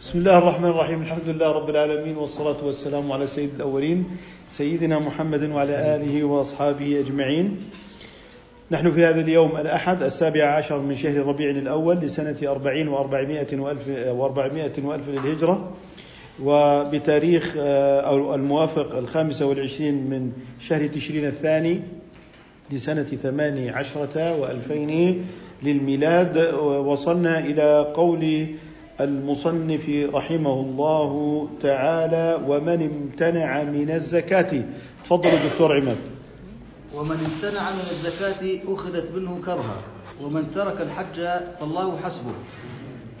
بسم الله الرحمن الرحيم. الحمد لله رب العالمين والصلاة والسلام على سيد الأولين سيدنا محمد وعلى آله وأصحابه أجمعين. نحن في هذا اليوم الأحد السابع عشر من شهر ربيع الأول لسنة أربعين وأربعمائة وألف, وأربعمائة وألف للهجرة. وبتاريخ أو الموافق الخامسة والعشرين من شهر تشرين الثاني لسنة ثماني عشرة وألفين للميلاد. وصلنا إلى قول المصنف رحمه الله تعالى ومن امتنع من الزكاة. تفضل دكتور عماد. ومن امتنع من الزكاة أخذت منه كرها. ومن ترك الحج فالله حسبه.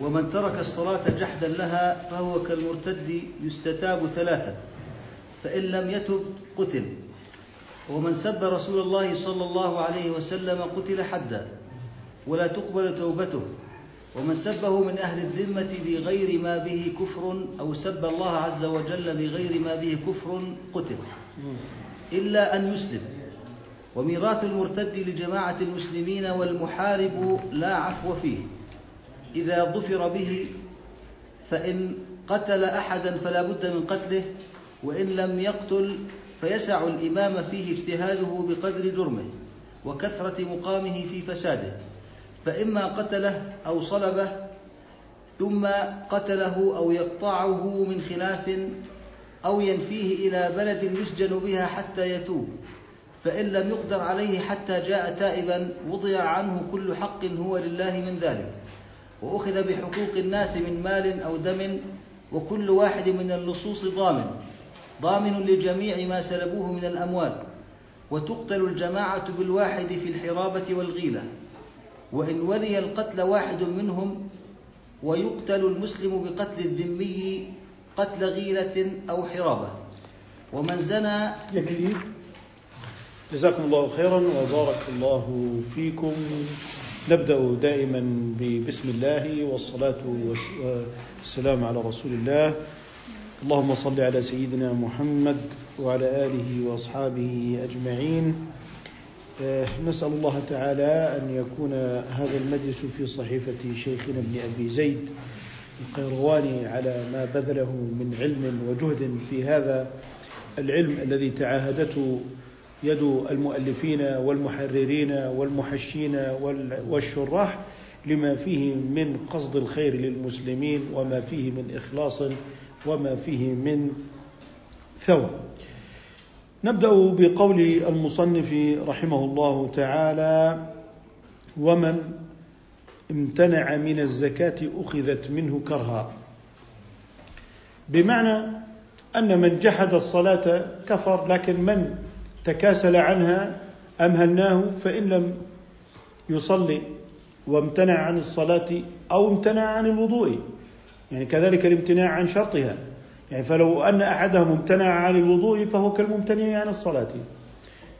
ومن ترك الصلاة جحدا لها فهو كالمرتد يستتاب ثلاثا فإن لم يتب قتل. ومن سب رسول الله صلى الله عليه وسلم قتل حدا. ولا تقبل توبته. ومن سبه من أهل الذمة بغير ما به كفر أو سب الله عز وجل بغير ما به كفر قتل. إلا أن يسلم. وميراث المرتد لجماعة المسلمين والمحارب لا عفو فيه. إذا ظفر به فإن قتل أحدا فلا بد من قتله وإن لم يقتل فيسع الإمام فيه اجتهاده بقدر جرمه وكثرة مقامه في فساده. فإما قتله أو صلبه ثم قتله أو يقطعه من خلاف أو ينفيه إلى بلد يسجن بها حتى يتوب فإن لم يقدر عليه حتى جاء تائبا وضع عنه كل حق هو لله من ذلك وأخذ بحقوق الناس من مال أو دم وكل واحد من اللصوص ضامن ضامن لجميع ما سلبوه من الأموال وتقتل الجماعة بالواحد في الحرابة والغيلة. وإن ولي القتل واحد منهم ويقتل المسلم بقتل الذمي قتل غيلة أو حرابة. ومن زنى يكفي. جزاكم الله خيرا وبارك الله فيكم. نبدأ دائما ببسم الله والصلاة والسلام على رسول الله. اللهم صل على سيدنا محمد وعلى آله وأصحابه أجمعين. نسأل الله تعالى أن يكون هذا المجلس في صحيفة شيخنا ابن أبي زيد القيرواني على ما بذله من علم وجهد في هذا العلم الذي تعاهدته يد المؤلفين والمحررين والمحشين والشراح لما فيه من قصد الخير للمسلمين وما فيه من إخلاص وما فيه من ثوب. نبدأ بقول المصنف رحمه الله تعالى ومن امتنع من الزكاة أخذت منه كرها. بمعنى أن من جحد الصلاة كفر لكن من تكاسل عنها أمهلناه فإن لم يصلي وامتنع عن الصلاة أو امتنع عن الوضوء يعني كذلك الامتناع عن شرطها. يعني فلو أن أحدهم امتنع عن الوضوء فهو كالممتنع عن الصلاة.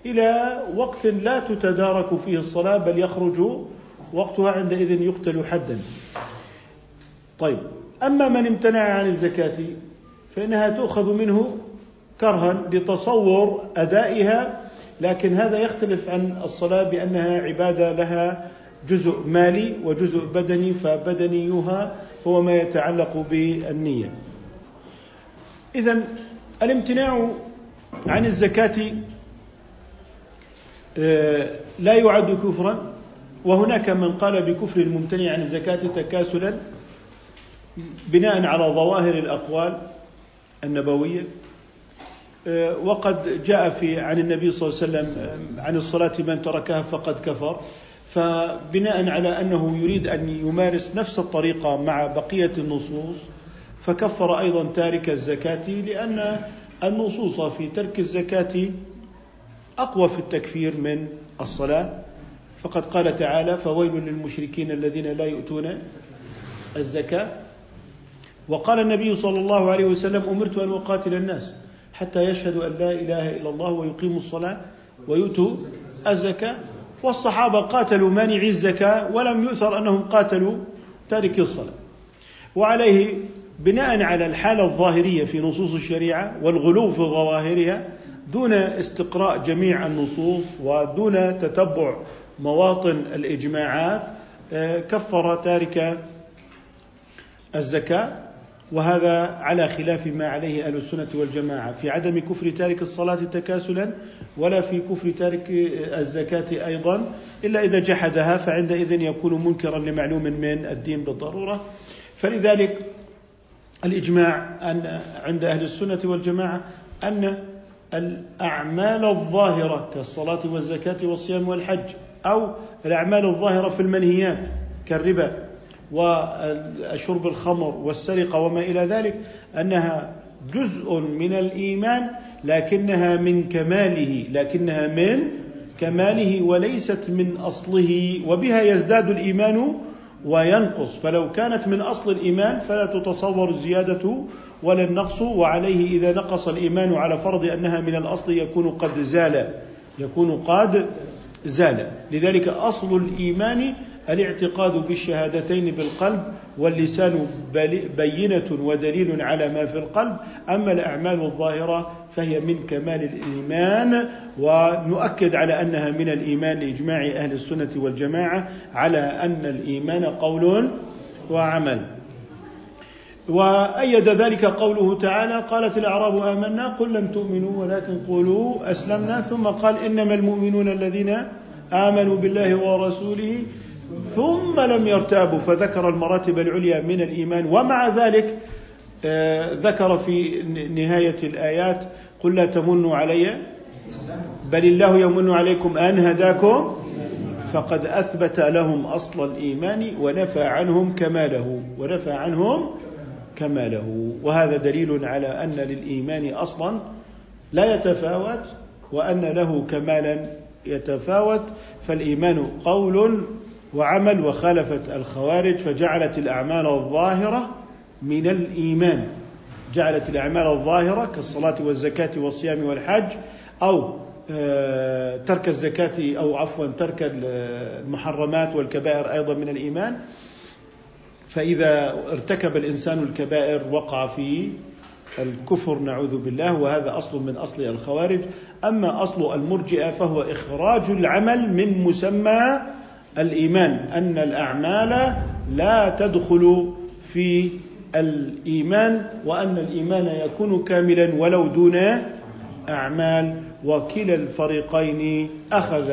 إلى وقت لا تتدارك فيه الصلاة بل يخرج وقتها عندئذ يقتل حدا. طيب أما من امتنع عن الزكاة فإنها تؤخذ منه كرها لتصور أدائها لكن هذا يختلف عن الصلاة بأنها عبادة لها جزء مالي وجزء بدني فبدنيها هو ما يتعلق بالنية. إذا الامتناع عن الزكاة لا يعد كفرا. وهناك من قال بكفر الممتنع عن الزكاة تكاسلا بناء على ظواهر الأقوال النبوية. وقد جاء في عن النبي صلى الله عليه وسلم عن الصلاة من تركها فقد كفر. فبناء على أنه يريد أن يمارس نفس الطريقة مع بقية النصوص فكفر أيضا تارك الزكاة لأن النصوص في ترك الزكاة أقوى في التكفير من الصلاة. فقد قال تعالى فويل للمشركين الذين لا يؤتون الزكاة. وقال النبي صلى الله عليه وسلم أمرت أن أقاتل الناس حتى يشهدوا أن لا إله إلا الله ويقيموا الصلاة ويؤتوا الزكاة. والصحابة قاتلوا مانعي الزكاة ولم يؤثر أنهم قاتلوا تاركي الصلاة. وعليه بناء على الحالة الظاهرية في نصوص الشريعة والغلو في ظواهرها دون استقراء جميع النصوص ودون تتبع مواطن الإجماعات كفر تارك الزكاة وهذا على خلاف ما عليه أهل السنة والجماعة. في عدم كفر تارك الصلاة تكاسلا ولا في كفر تارك الزكاة أيضا. إلا إذا جحدها فعندئذ يكون منكرا لمعلوم من الدين بالضرورة. فلذلك الإجماع أن عند أهل السنة والجماعة أن الأعمال الظاهرة كالصلاة والزكاة والصيام والحج أو الأعمال الظاهرة في المنهيات كالربا وشرب الخمر والسرقة وما إلى ذلك أنها جزء من الإيمان لكنها من كماله لكنها من كماله وليست من أصله وبها يزداد الإيمان وينقص. فلو كانت من أصل الإيمان فلا تتصور الزيادة ولا النقص. وعليه إذا نقص الإيمان على فرض أنها من الأصل يكون قد زال يكون قد زال. لذلك أصل الإيمان الاعتقاد بالشهادتين بالقلب واللسان بينة ودليل على ما في القلب. أما الأعمال الظاهرة فهي من كمال الإيمان ونؤكد على أنها من الإيمان لإجماع أهل السنة والجماعة على أن الإيمان قول وعمل. وأيد ذلك قوله تعالى قالت الأعراب آمنا. قل لم تؤمنوا ولكن قولوا أسلمنا. ثم قال إنما المؤمنون الذين آمنوا بالله ورسوله ثم لم يرتابوا. فذكر المراتب العليا من الإيمان ومع ذلك آه، ذكر في نهاية الآيات قل لا تمنوا علي. بل الله يمن عليكم أن هداكم. فقد أثبت لهم أصل الإيمان ونفى عنهم كماله. ونفى عنهم كماله. وهذا دليل على أن للإيمان أصلا لا يتفاوت وأن له كمالا يتفاوت. فالإيمان قول وعمل وخالفت الخوارج فجعلت الأعمال الظاهرة من الإيمان. جعلت الأعمال الظاهرة كالصلاة والزكاة والصيام والحج أو آه، ترك الزكاة أو عفوا ترك المحرمات والكبائر أيضا من الإيمان. فإذا ارتكب الإنسان الكبائر وقع في الكفر نعوذ بالله وهذا أصل من أصل الخوارج. أما أصل المرجئة فهو إخراج العمل من مسمى الإيمان أن الأعمال لا تدخل في الإيمان وأن الإيمان يكون كاملا ولو دون أعمال. وكلا الفريقين أخذ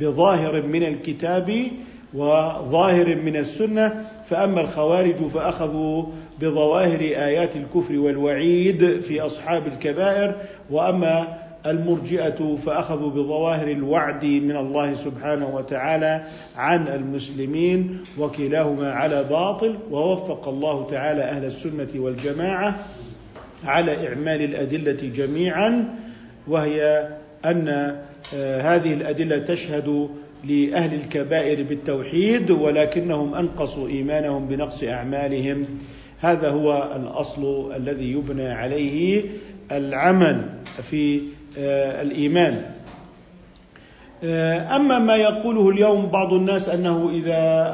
بظاهر من الكتاب وظاهر من السنة. فأما الخوارج فأخذوا بظواهر آيات الكفر والوعيد في أصحاب الكبائر. وأما المرجئة فأخذوا بظواهر الوعد من الله سبحانه وتعالى عن المسلمين وكلاهما على باطل ووفق الله تعالى أهل السنة والجماعة على إعمال الأدلة جميعا وهي أن آه، هذه الأدلة تشهد لأهل الكبائر بالتوحيد ولكنهم أنقصوا إيمانهم بنقص أعمالهم. هذا هو الأصل الذي يبنى عليه العمل في الإيمان. آه، أما ما يقوله اليوم بعض الناس أنه إذا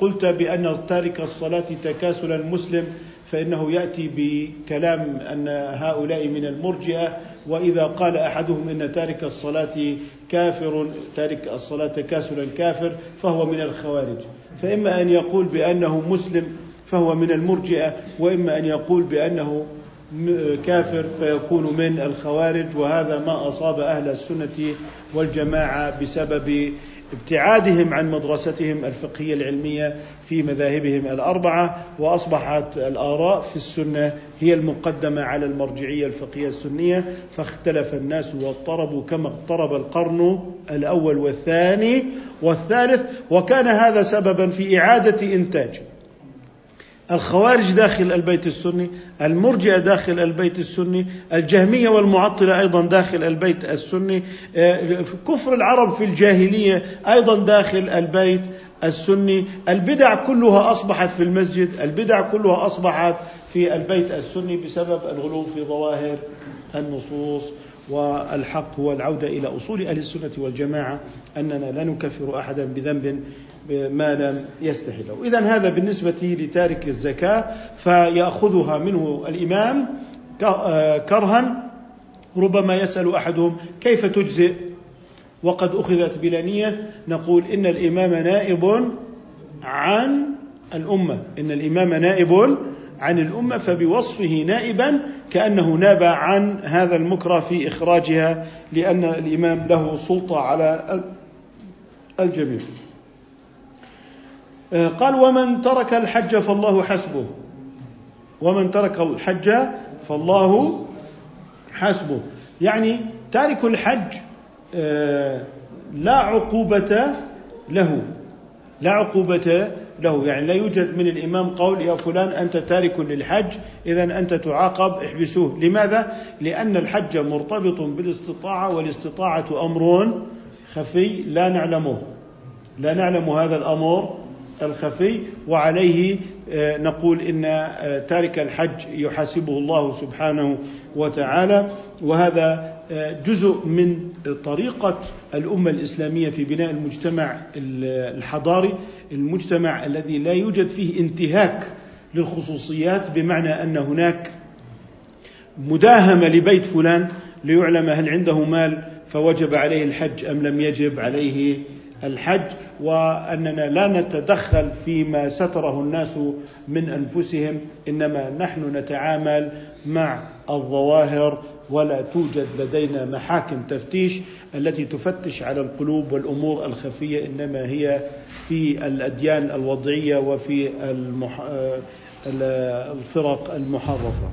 قلت بأن تارك الصلاة تكاسلا مسلم فإنه يأتي بكلام أن هؤلاء من المرجئة وإذا قال أحدهم إن تارك الصلاة كافر تارك الصلاة تكاسلا كافر فهو من الخوارج. فإما أن يقول بأنه مسلم فهو من المرجئة وإما أن يقول بأنه كافر فيكون من الخوارج وهذا ما أصاب أهل السنة والجماعة بسبب ابتعادهم عن مدرستهم الفقهية العلمية في مذاهبهم الأربعة وأصبحت الآراء في السنة هي المقدمة على المرجعية الفقهية السنية فاختلف الناس واضطربوا كما اضطرب القرن الأول والثاني والثالث وكان هذا سببا في إعادة انتاج الخوارج داخل البيت السني المرجئة داخل البيت السني الجهمية والمعطلة أيضا داخل البيت السني آه، كفر العرب في الجاهلية أيضا داخل البيت السني. البدع كلها أصبحت في المسجد البدع كلها أصبحت في البيت السني بسبب الغلو في ظواهر النصوص والحق هو العودة إلى أصول أهل السنة والجماعة. أننا لا نكفر أحدا بذنب ما لم يستحله إذا هذا بالنسبة لتارك الزكاة فيأخذها منه الإمام كرها ربما يسأل أحدهم كيف تجزئ؟ وقد أخذت بلا نية. نقول إن الإمام نائب عن الأمة. إن الإمام نائب عن الأمة فبوصفه نائبا كأنه ناب عن هذا المكره في إخراجها لأن الإمام له سلطة على الجميع. آه، قال ومن ترك الحج فالله حسبه. ومن ترك الحج فالله حسبه. يعني تارك الحج آه، لا عقوبة له. لا عقوبة له. يعني لا يوجد من الإمام قول يا فلان أنت تارك للحج إذا أنت تعاقب احبسوه. لماذا؟ لأن الحج مرتبط بالاستطاعة والاستطاعة أمر خفي لا نعلمه. لا نعلم هذا الأمر. الخفي وعليه آه، نقول إن آه، تارك الحج يحاسبه الله سبحانه وتعالى. وهذا آه، جزء من طريقة الأمة الإسلامية في بناء المجتمع الحضاري المجتمع الذي لا يوجد فيه انتهاك للخصوصيات بمعنى أن هناك مداهمة لبيت فلان ليعلم هل عنده مال فوجب عليه الحج أم لم يجب عليه. الحج وأننا لا نتدخل فيما ستره الناس من أنفسهم إنما نحن نتعامل مع الظواهر ولا توجد لدينا محاكم تفتيش التي تفتش على القلوب والأمور الخفية إنما هي في الأديان الوضعية وفي المح... الفرق المحرفة.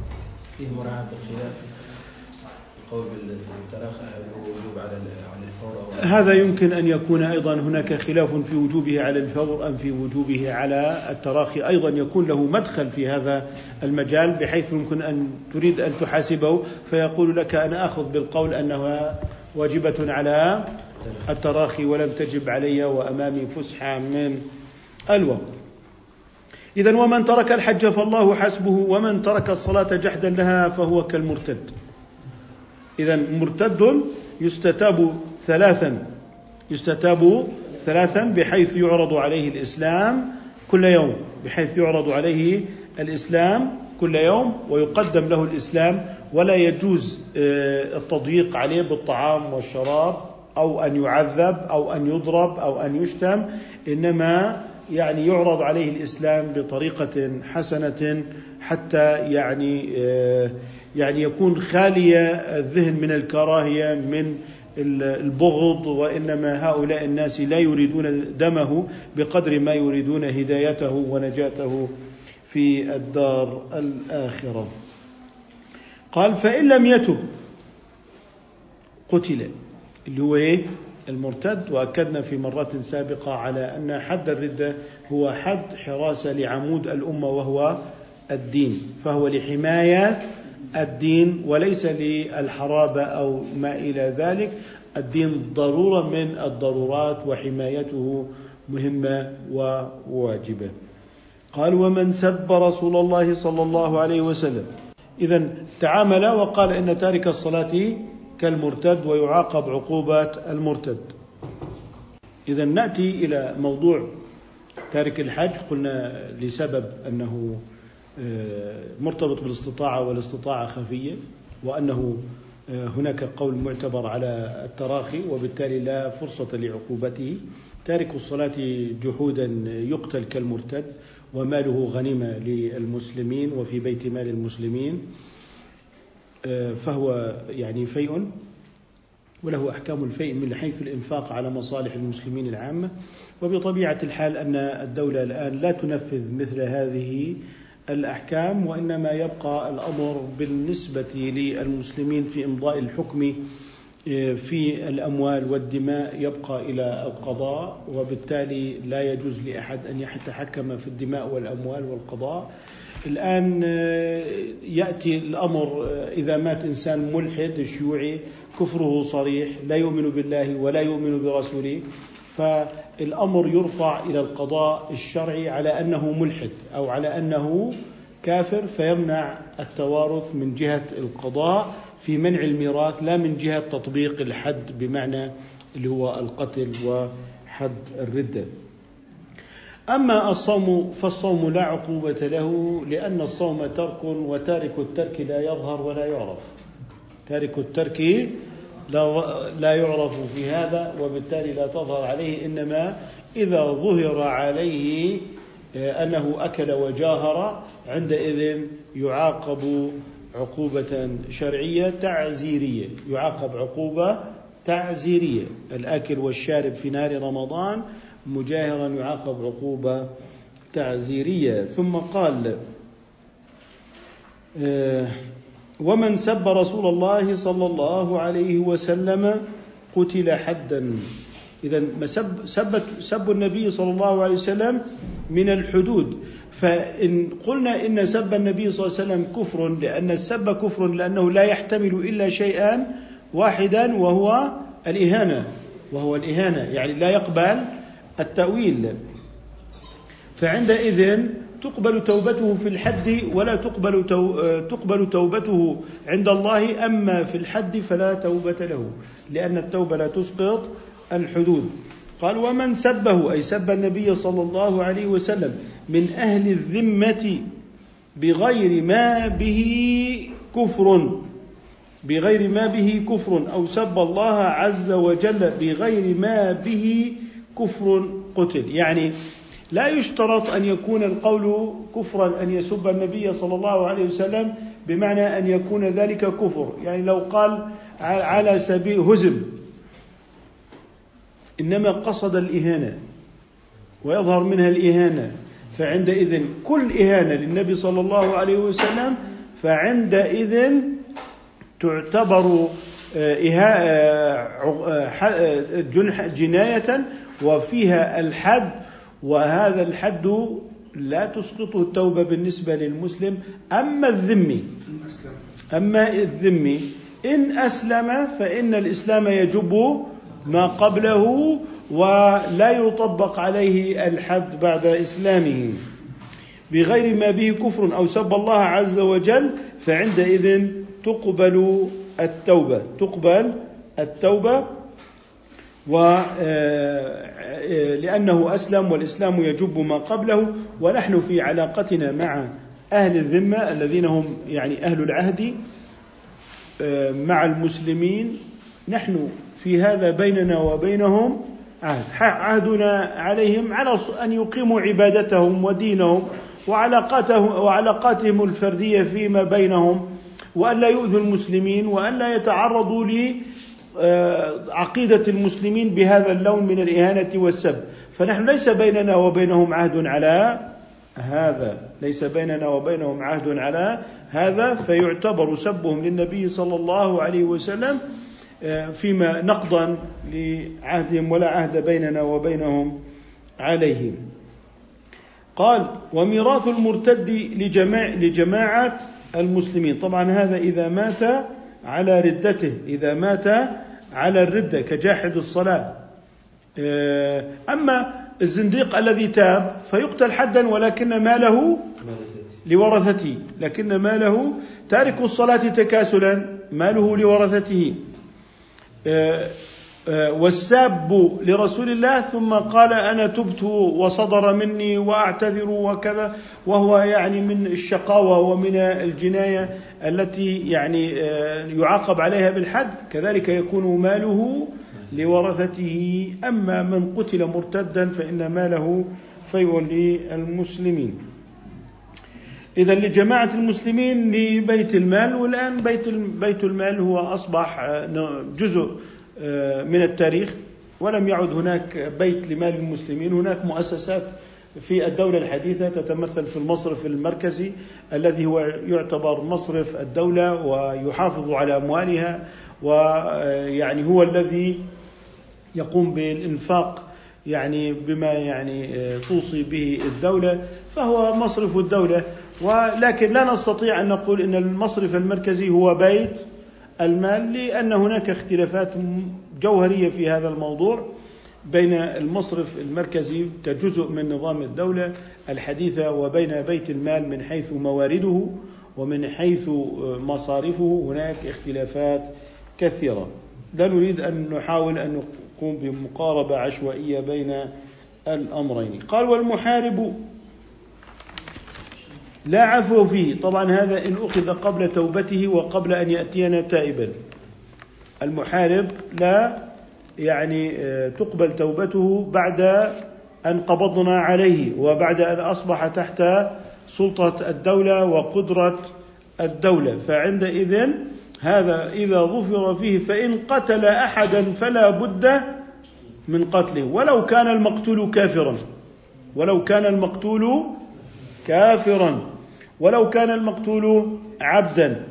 فيه مراعاه الخلاف هذا يمكن أن يكون أيضا هناك خلاف في وجوبه على الفور أم في وجوبه على التراخي. أيضا يكون له مدخل في هذا المجال بحيث يمكن أن تريد أن تحاسبه. فيقول لك أنا أخذ بالقول أنها واجبة على التراخي ولم تجب علي وأمامي فسحة من الوقت. إذا ومن ترك الحج فالله حسبه ومن ترك الصلاة جحدا لها فهو كالمرتد. إذا مرتد يستتاب ثلاثا يستتاب ثلاثا بحيث يعرض عليه الإسلام كل يوم بحيث يعرض عليه الإسلام كل يوم ويقدم له الإسلام ولا يجوز آه، التضييق عليه بالطعام والشراب أو أن يعذب أو أن يضرب أو أن يشتم إنما يعني يعرض عليه الإسلام بطريقة حسنة حتى يعني آه، يعني يكون خالي الذهن من الكراهية من البغض وإنما هؤلاء الناس لا يريدون دمه بقدر ما يريدون هدايته ونجاته في الدار الآخرة. قال فإن لم يتب قتل اللي هو إيه؟ المرتد وأكدنا في مرات سابقة على أن حد الرده هو حد حراسه لعمود الأمة وهو الدين فهو لحماية الدين وليس للحرابة أو ما إلى ذلك. الدين ضرورة من الضرورات وحمايته مهمة وواجبة. قال ومن سب رسول الله صلى الله عليه وسلم. إذا تعامل وقال إن تارك الصلاة كالمرتد ويعاقب عقوبة المرتد. إذا نأتي إلى موضوع تارك الحج. قلنا لسبب أنه مرتبط بالاستطاعة والاستطاعة خفية وأنه آه، هناك قول معتبر على التراخي وبالتالي لا فرصة لعقوبته. تارك الصلاة جحودا يقتل كالمرتد وماله غنيمة للمسلمين وفي بيت مال المسلمين آه، فهو يعني فيء وله أحكام الفيء من حيث الإنفاق على مصالح المسلمين العامة. وبطبيعة الحال أن الدولة الآن لا تنفذ مثل هذه الأحكام وإنما يبقى الأمر بالنسبة للمسلمين في إمضاء الحكم آه، في الأموال والدماء يبقى إلى القضاء وبالتالي لا يجوز لأحد أن يتحكم في الدماء والأموال والقضاء. الآن آه، يأتي الأمر آه، إذا مات إنسان ملحد شيوعي كفره صريح لا يؤمن بالله ولا يؤمن برسوله فالامر يرفع إلى القضاء الشرعي على أنه ملحد أو على أنه كافر فيمنع التوارث من جهة القضاء في منع الميراث لا من جهة تطبيق الحد بمعنى اللي هو القتل وحد الردة. أما الصوم فالصوم لا عقوبة له لأن الصوم ترك وتارك الترك لا يظهر ولا يعرف. تارك الترك لا لا يعرف في هذا وبالتالي لا تظهر عليه إنما إذا ظهر عليه آه، أنه أكل وجاهر عندئذ يعاقب عقوبة شرعية تعزيرية. يعاقب عقوبة تعزيرية. الآكل والشارب في نهار رمضان مجاهرا يعاقب عقوبة تعزيرية. ثم قال آه، ومن سب رسول الله صلى الله عليه وسلم قتل حدا. إذا سب سب سب النبي صلى الله عليه وسلم من الحدود. فإن قلنا إن سب النبي صلى الله عليه وسلم كفر لأن السب كفر لأنه لا يحتمل إلا شيئا واحدا وهو الإهانة. وهو الإهانة يعني لا يقبل التأويل. فعندئذ تقبل توبته في الحد ولا تقبل تقبل توبته عند الله. أما في الحد فلا توبة له لأن التوبة لا تسقط الحدود. قال ومن سبه أي سب النبي صلى الله عليه وسلم من أهل الذمة بغير ما به كفر بغير ما به كفر أو سب الله عز وجل بغير ما به كفر قتل. يعني لا يشترط أن يكون القول كفرا أن يسب النبي صلى الله عليه وسلم بمعنى أن يكون ذلك كفر. يعني لو قال على سبيل هزم. إنما قصد الإهانة ويظهر منها الإهانة. فعندئذ كل إهانة للنبي صلى الله عليه وسلم فعندئذ تعتبر آه، آه، آه، جناية وفيها الحد وهذا الحد لا تسقطه التوبة بالنسبة للمسلم. أما الذمي أما الذمي إن أسلم فإن الإسلام يجب ما قبله ولا يطبق عليه الحد بعد إسلامه. بغير ما به كفر أو سب الله عز وجل فعندئذ تقبل التوبة تقبل التوبة ولأنه أسلم والإسلام يجب ما قبله ونحن في علاقتنا مع أهل الذمة الذين هم يعني أهل العهد مع المسلمين. نحن في هذا بيننا وبينهم عهد. عهدنا عليهم على أن يقيموا عبادتهم ودينهم وعلاقاتهم وعلاقاتهم الفردية فيما بينهم وأن لا يؤذوا المسلمين وأن لا يتعرضوا آه، عقيدة المسلمين بهذا اللون من الإهانة والسب. فنحن ليس بيننا وبينهم عهد على هذا. ليس بيننا وبينهم عهد على هذا فيعتبر سبهم للنبي صلى الله عليه وسلم آه، فيما نقضا لعهدهم ولا عهد بيننا وبينهم عليهم. قال وميراث المرتد لجماع لجماعة المسلمين. طبعا هذا إذا مات على ردته إذا مات على الردة كجاحد الصلاة. آه، أما الزنديق الذي تاب فيقتل حدا ولكن ماله لورثته. لكن ماله تارك الصلاة تكاسلا ماله لورثته. آه، والساب لرسول الله ثم قال أنا تبت وصدر مني وأعتذر وكذا وهو يعني من الشقاوة ومن الجناية التي يعني آه، يعاقب عليها بالحد. كذلك يكون ماله لورثته. أما من قتل مرتدا فإن ماله فيء للمسلمين. إذا لجماعة المسلمين لبيت المال والآن بيت بيت المال هو جزء آه، من التاريخ ولم يعد هناك بيت لمال المسلمين. هناك مؤسسات في الدولة الحديثة تتمثل في المصرف المركزي الذي هو يعتبر مصرف الدولة ويحافظ على أموالها ويعني هو الذي يقوم بالإنفاق يعني بما يعني آه، توصي به الدولة فهو مصرف الدولة. ولكن لا نستطيع أن نقول أن المصرف المركزي هو بيت المال لأن هناك اختلافات جوهرية في هذا الموضوع بين المصرف المركزي كجزء من نظام الدولة الحديثة وبين بيت المال من حيث موارده ومن حيث مصارفه. هناك اختلافات كثيرة. لا نريد أن نحاول أن نقوم بمقاربة عشوائية بين الأمرين. قال والمحارب لا عفو فيه. طبعا هذا إن أخذ قبل توبته وقبل أن يأتينا تائبا. المحارب لا يعني آه، تقبل توبته بعد أن قبضنا عليه وبعد أن أصبح تحت سلطة الدولة وقدرة الدولة. فعندئذ هذا إذا ظفر فيه فإن قتل أحدا فلا بد من قتله. ولو كان المقتول كافرا. ولو كان المقتول كافرا. ولو كان المقتول عبدا.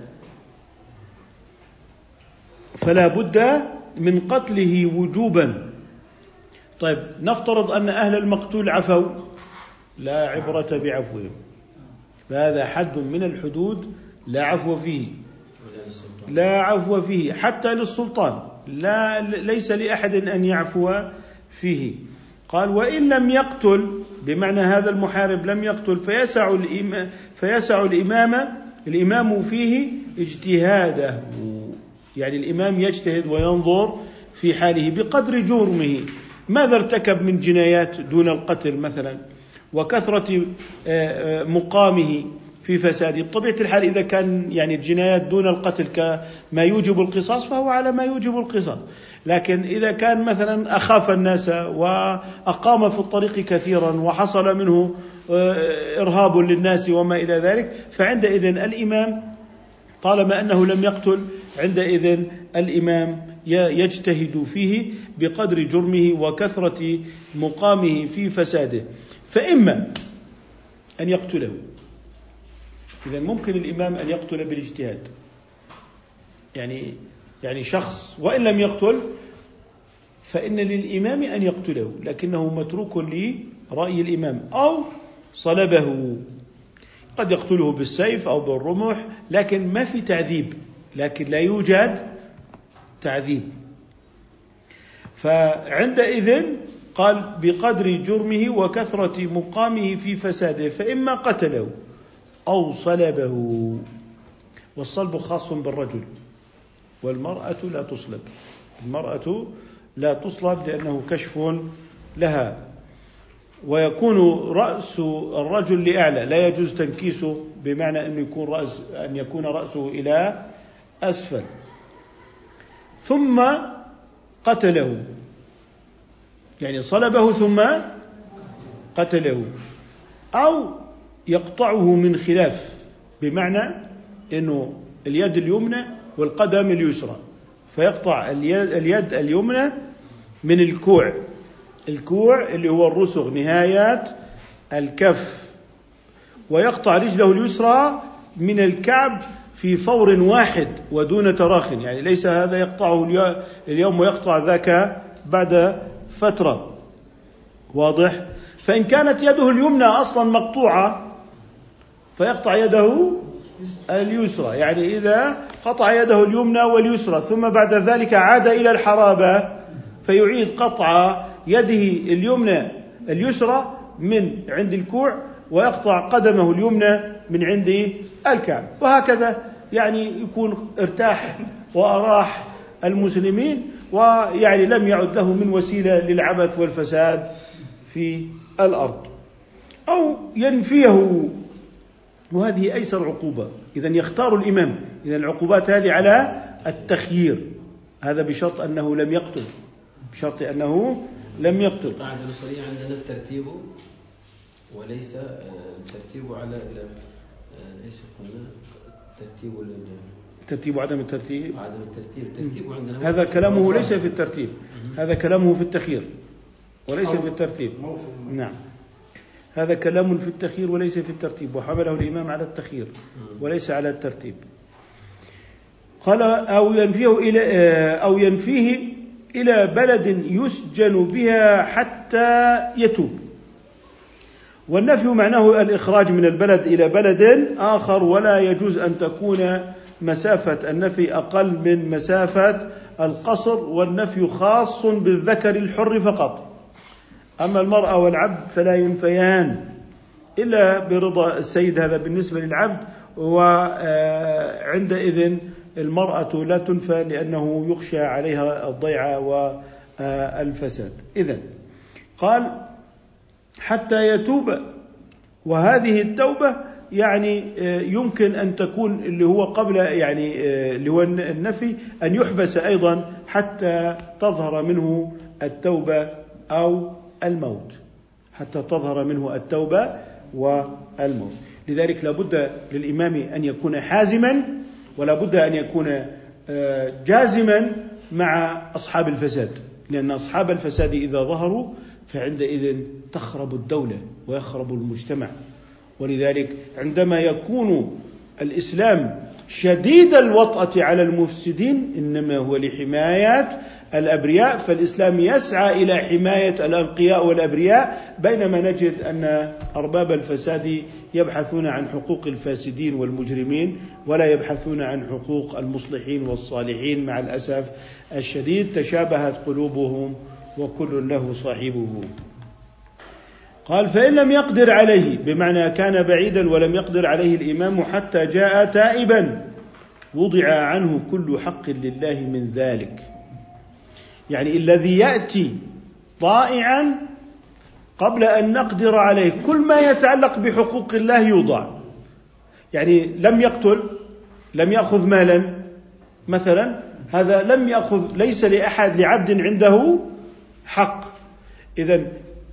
فلا بد من قتله وجوبا. طيب نفترض أن أهل المقتول عفوا. لا عبرة بعفوهم. فهذا حد من الحدود لا عفو فيه. لا عفو فيه حتى للسلطان. لا ليس لأحد أن يعفو فيه. قال وإن لم يقتل بمعنى هذا المحارب لم يقتل فيسع الإمام فيسع الإمام الإمام فيه اجتهاده. يعني الإمام يجتهد وينظر في حاله بقدر جرمه. ماذا ارتكب من جنايات دون القتل مثلا؟ وكثرة آه، آه، مقامه. في فساده بطبيعة الحال إذا كان يعني الجنايات دون القتل كما يوجب القصاص فهو على ما يوجب القصاص. لكن إذا كان مثلا أخاف الناس وأقام في الطريق كثيرا وحصل منه آه، إرهاب للناس وما إلى ذلك فعندئذ الإمام طالما أنه لم يقتل عندئذ الإمام يجتهد فيه بقدر جرمه وكثرة مقامه في فساده. فإما أن يقتله إذا ممكن الإمام أن يقتل بالاجتهاد. يعني يعني شخص وإن لم يقتل فإن للإمام أن يقتله لكنه متروك لرأي الإمام أو صلبه. قد يقتله بالسيف أو بالرمح لكن ما في تعذيب لكن لا يوجد تعذيب. فعندئذ قال بقدر جرمه وكثرة مقامه في فساده فإما قتله. أو صلبه. والصلب خاص بالرجل. والمرأة لا تصلب. المرأة لا تصلب لأنه كشف لها. ويكون رأس الرجل لأعلى. لا يجوز تنكيسه بمعنى أن يكون رأس أن يكون رأسه إلى أسفل. ثم قتله. يعني صلبه ثم قتله. أو يقطعه من خلاف بمعنى أنه اليد اليمنى والقدم اليسرى فيقطع اليد, اليد اليمنى من الكوع الكوع اللي هو الرسغ نهايات الكف ويقطع رجله اليسرى من الكعب في فور واحد ودون تراخ يعني ليس هذا يقطعه اليوم ويقطع ذاك بعد فترة. واضح؟ فإن كانت يده اليمنى أصلا مقطوعة فيقطع يده اليسرى. يعني إذا قطع يده اليمنى واليسرى ثم بعد ذلك عاد إلى الحرابة فيعيد قطع يده اليمنى اليسرى من عند الكوع ويقطع قدمه اليمنى من عند الكعب. وهكذا يعني يكون ارتاح وأراح المسلمين ويعني لم يعد له من وسيلة للعبث والفساد في الأرض. أو ينفيه وهذه أيسر عقوبة. إذا يختار الإمام. إذا العقوبات هذه على التخيير. هذا بشرط أنه لم يقتل. بشرط أنه لم يقتل. القاعدة الأصلية عندنا الترتيب وليس آه، الترتيب على آه، إيش قلنا؟ ترتيب ترتيب وعدم الترتيب؟ عدم الترتيب. الترتيب عندنا هذا كلامه ليس في الترتيب. هذا كلامه في التخيير. وليس في الترتيب. نعم. هذا كلام في التخيير وليس في الترتيب وحمله الإمام على التخيير وليس على الترتيب. قال أو ينفيه إلى أو ينفيه إلى بلد يسجن بها حتى يتوب. والنفي معناه الإخراج من البلد إلى بلد آخر ولا يجوز أن تكون مسافة. النفي أقل من مسافة القصر والنفي خاص بالذكر الحر فقط. أما المرأة والعبد فلا ينفيان إلا برضا السيد هذا بالنسبة للعبد وعندئذ المرأة لا تنفى لأنه يخشى عليها الضيعة والفساد. إذا قال حتى يتوب وهذه التوبة يعني يمكن أن تكون اللي هو قبل يعني اللي هو النفي أن يحبس أيضا حتى تظهر منه التوبة أو الموت حتى تظهر منه التوبة والموت. لذلك لابد للإمام أن يكون حازما ولا بد أن يكون آه، جازما مع أصحاب الفساد. لأن أصحاب الفساد إذا ظهروا فعندئذ تخرب الدولة ويخرب المجتمع. ولذلك عندما يكون الإسلام شديد الوطأة على المفسدين إنما هو لحماية الأبرياء فالإسلام يسعى إلى حماية الأنقياء والأبرياء بينما نجد أن أرباب الفساد يبحثون عن حقوق الفاسدين والمجرمين ولا يبحثون عن حقوق المصلحين والصالحين مع الأسف الشديد تشابهت قلوبهم وكل له صاحبه. قال فإن لم يقدر عليه بمعنى كان بعيدا ولم يقدر عليه الإمام حتى جاء تائبا وضع عنه كل حق لله من ذلك. يعني الذي يأتي طائعا قبل أن نقدر عليه كل ما يتعلق بحقوق الله يوضع. يعني لم يقتل لم يأخذ مالا مثلا هذا لم يأخذ ليس لأحد لعبد عنده حق. إذا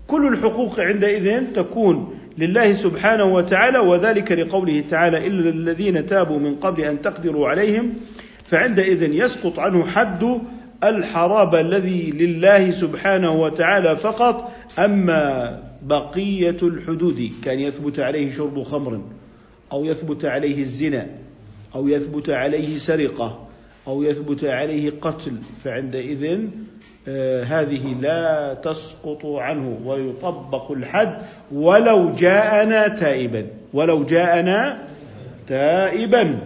كل الحقوق عندئذ تكون لله سبحانه وتعالى وذلك لقوله تعالى إلا الذين تابوا من قبل أن تقدروا عليهم فعندئذ يسقط عنه حد الحراب الذي لله سبحانه وتعالى فقط. أما بقية الحدود كان يثبت عليه شرب خمر أو يثبت عليه الزنا أو يثبت عليه سرقة أو يثبت عليه قتل فعندئذ هذه لا تسقط عنه ويطبق الحد ولو جاءنا تائبا ولو جاءنا تائبا.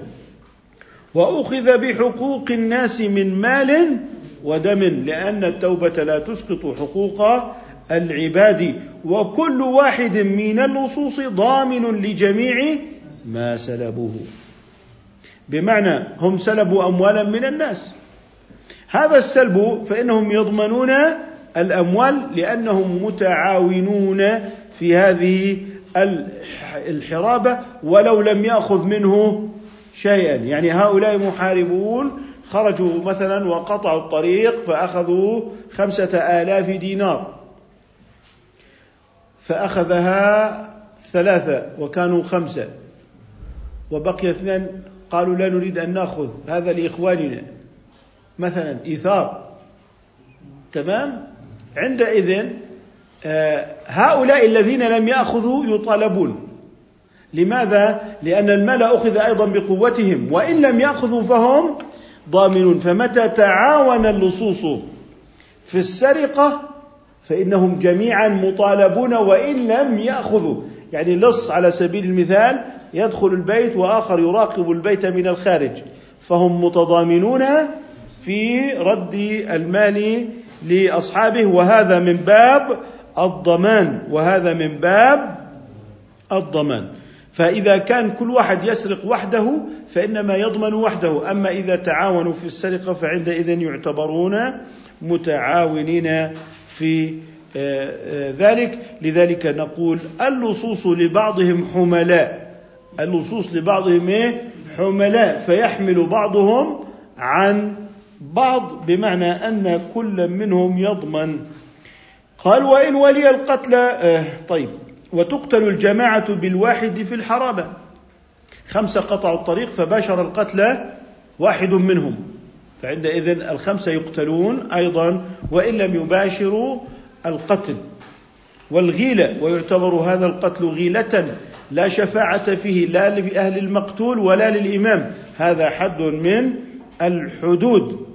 وأخذ بحقوق الناس من مال ودم لأن التوبة لا تسقط حقوق العباد. وكل واحد من اللصوص ضامن لجميع ما سلبوه. بمعنى هم سلبوا أموالا من الناس. هذا السلب فإنهم يضمنون الأموال لأنهم متعاونون في هذه الحرابة ولو لم يأخذ منه شيئا. يعني هؤلاء محاربون خرجوا مثلا وقطعوا الطريق فأخذوا خمسة آلاف دينار. فأخذها ثلاثة وكانوا خمسة. وبقي اثنان قالوا لا نريد أن نأخذ هذا لإخواننا. مثلا إيثار تمام؟ عندئذ آه، هؤلاء الذين لم يأخذوا يطالبون. لماذا؟ لأن المال أخذ أيضا بقوتهم وإن لم يأخذوا فهم ضامنون. فمتى تعاون اللصوص في السرقة؟ فإنهم جميعا مطالبون وإن لم يأخذوا. يعني لص على سبيل المثال يدخل البيت وآخر يراقب البيت من الخارج فهم متضامنون في رد المال لأصحابه. وهذا من باب الضمان. وهذا من باب الضمان. فإذا كان كل واحد يسرق وحده فإنما يضمن وحده. أما إذا تعاونوا في السرقة فعندئذ يعتبرون متعاونين في آه، آه، ذلك. لذلك نقول اللصوص لبعضهم حملاء. اللصوص لبعضهم إيه؟ حملاء. فيحمل بعضهم عن بعض بمعنى أن كل منهم يضمن. قال وإن ولي القتل آه طيب. وتقتل الجماعة بالواحد في الحرابة. خمسة قطعوا الطريق فباشر القتل واحد منهم. فعندئذ الخمسة يقتلون أيضا وإن لم يباشروا القتل. والغيلة ويعتبر هذا القتل غيلة لا شفاعة فيه لا لأهل المقتول ولا للإمام. هذا حد من الحدود.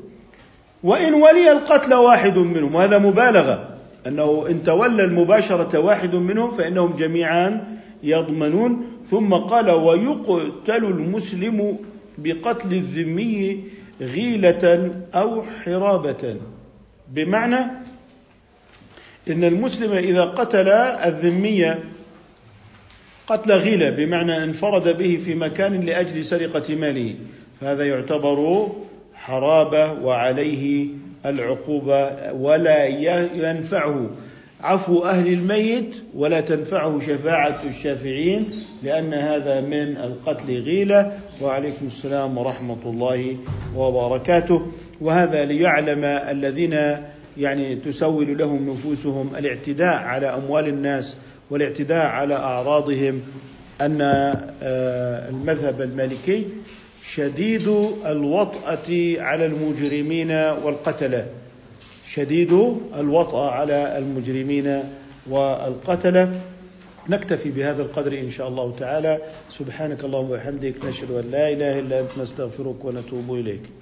وإن ولي القتل واحد منهم وهذا مبالغة أنه إن تولى المباشرة واحد منهم فإنهم جميعا يضمنون. ثم قال ويقتل المسلم بقتل الذمي غيلة أو حرابة. بمعنى إن المسلم إذا قتل الذمي قتل غيلة بمعنى انفرد به في مكان لأجل سرقة ماله. فهذا يعتبر حرابه وعليه العقوبه ولا ينفعه. عفو أهل الميت ولا تنفعه شفاعة الشافعين لأن هذا من القتل غيلة. وعليكم السلام ورحمة الله وبركاته. وهذا ليعلم الذين يعني تسول لهم نفوسهم الاعتداء على أموال الناس والاعتداء على أعراضهم أن آه، المذهب المالكي شديد الوطأة على المجرمين والقتلة. شديد الوطأة على المجرمين والقتلة. نكتفي بهذا القدر إن شاء الله تعالى. سبحانك اللهم وبحمدك نشهد أن لا إله إلا أنت نستغفرك ونتوب إليك.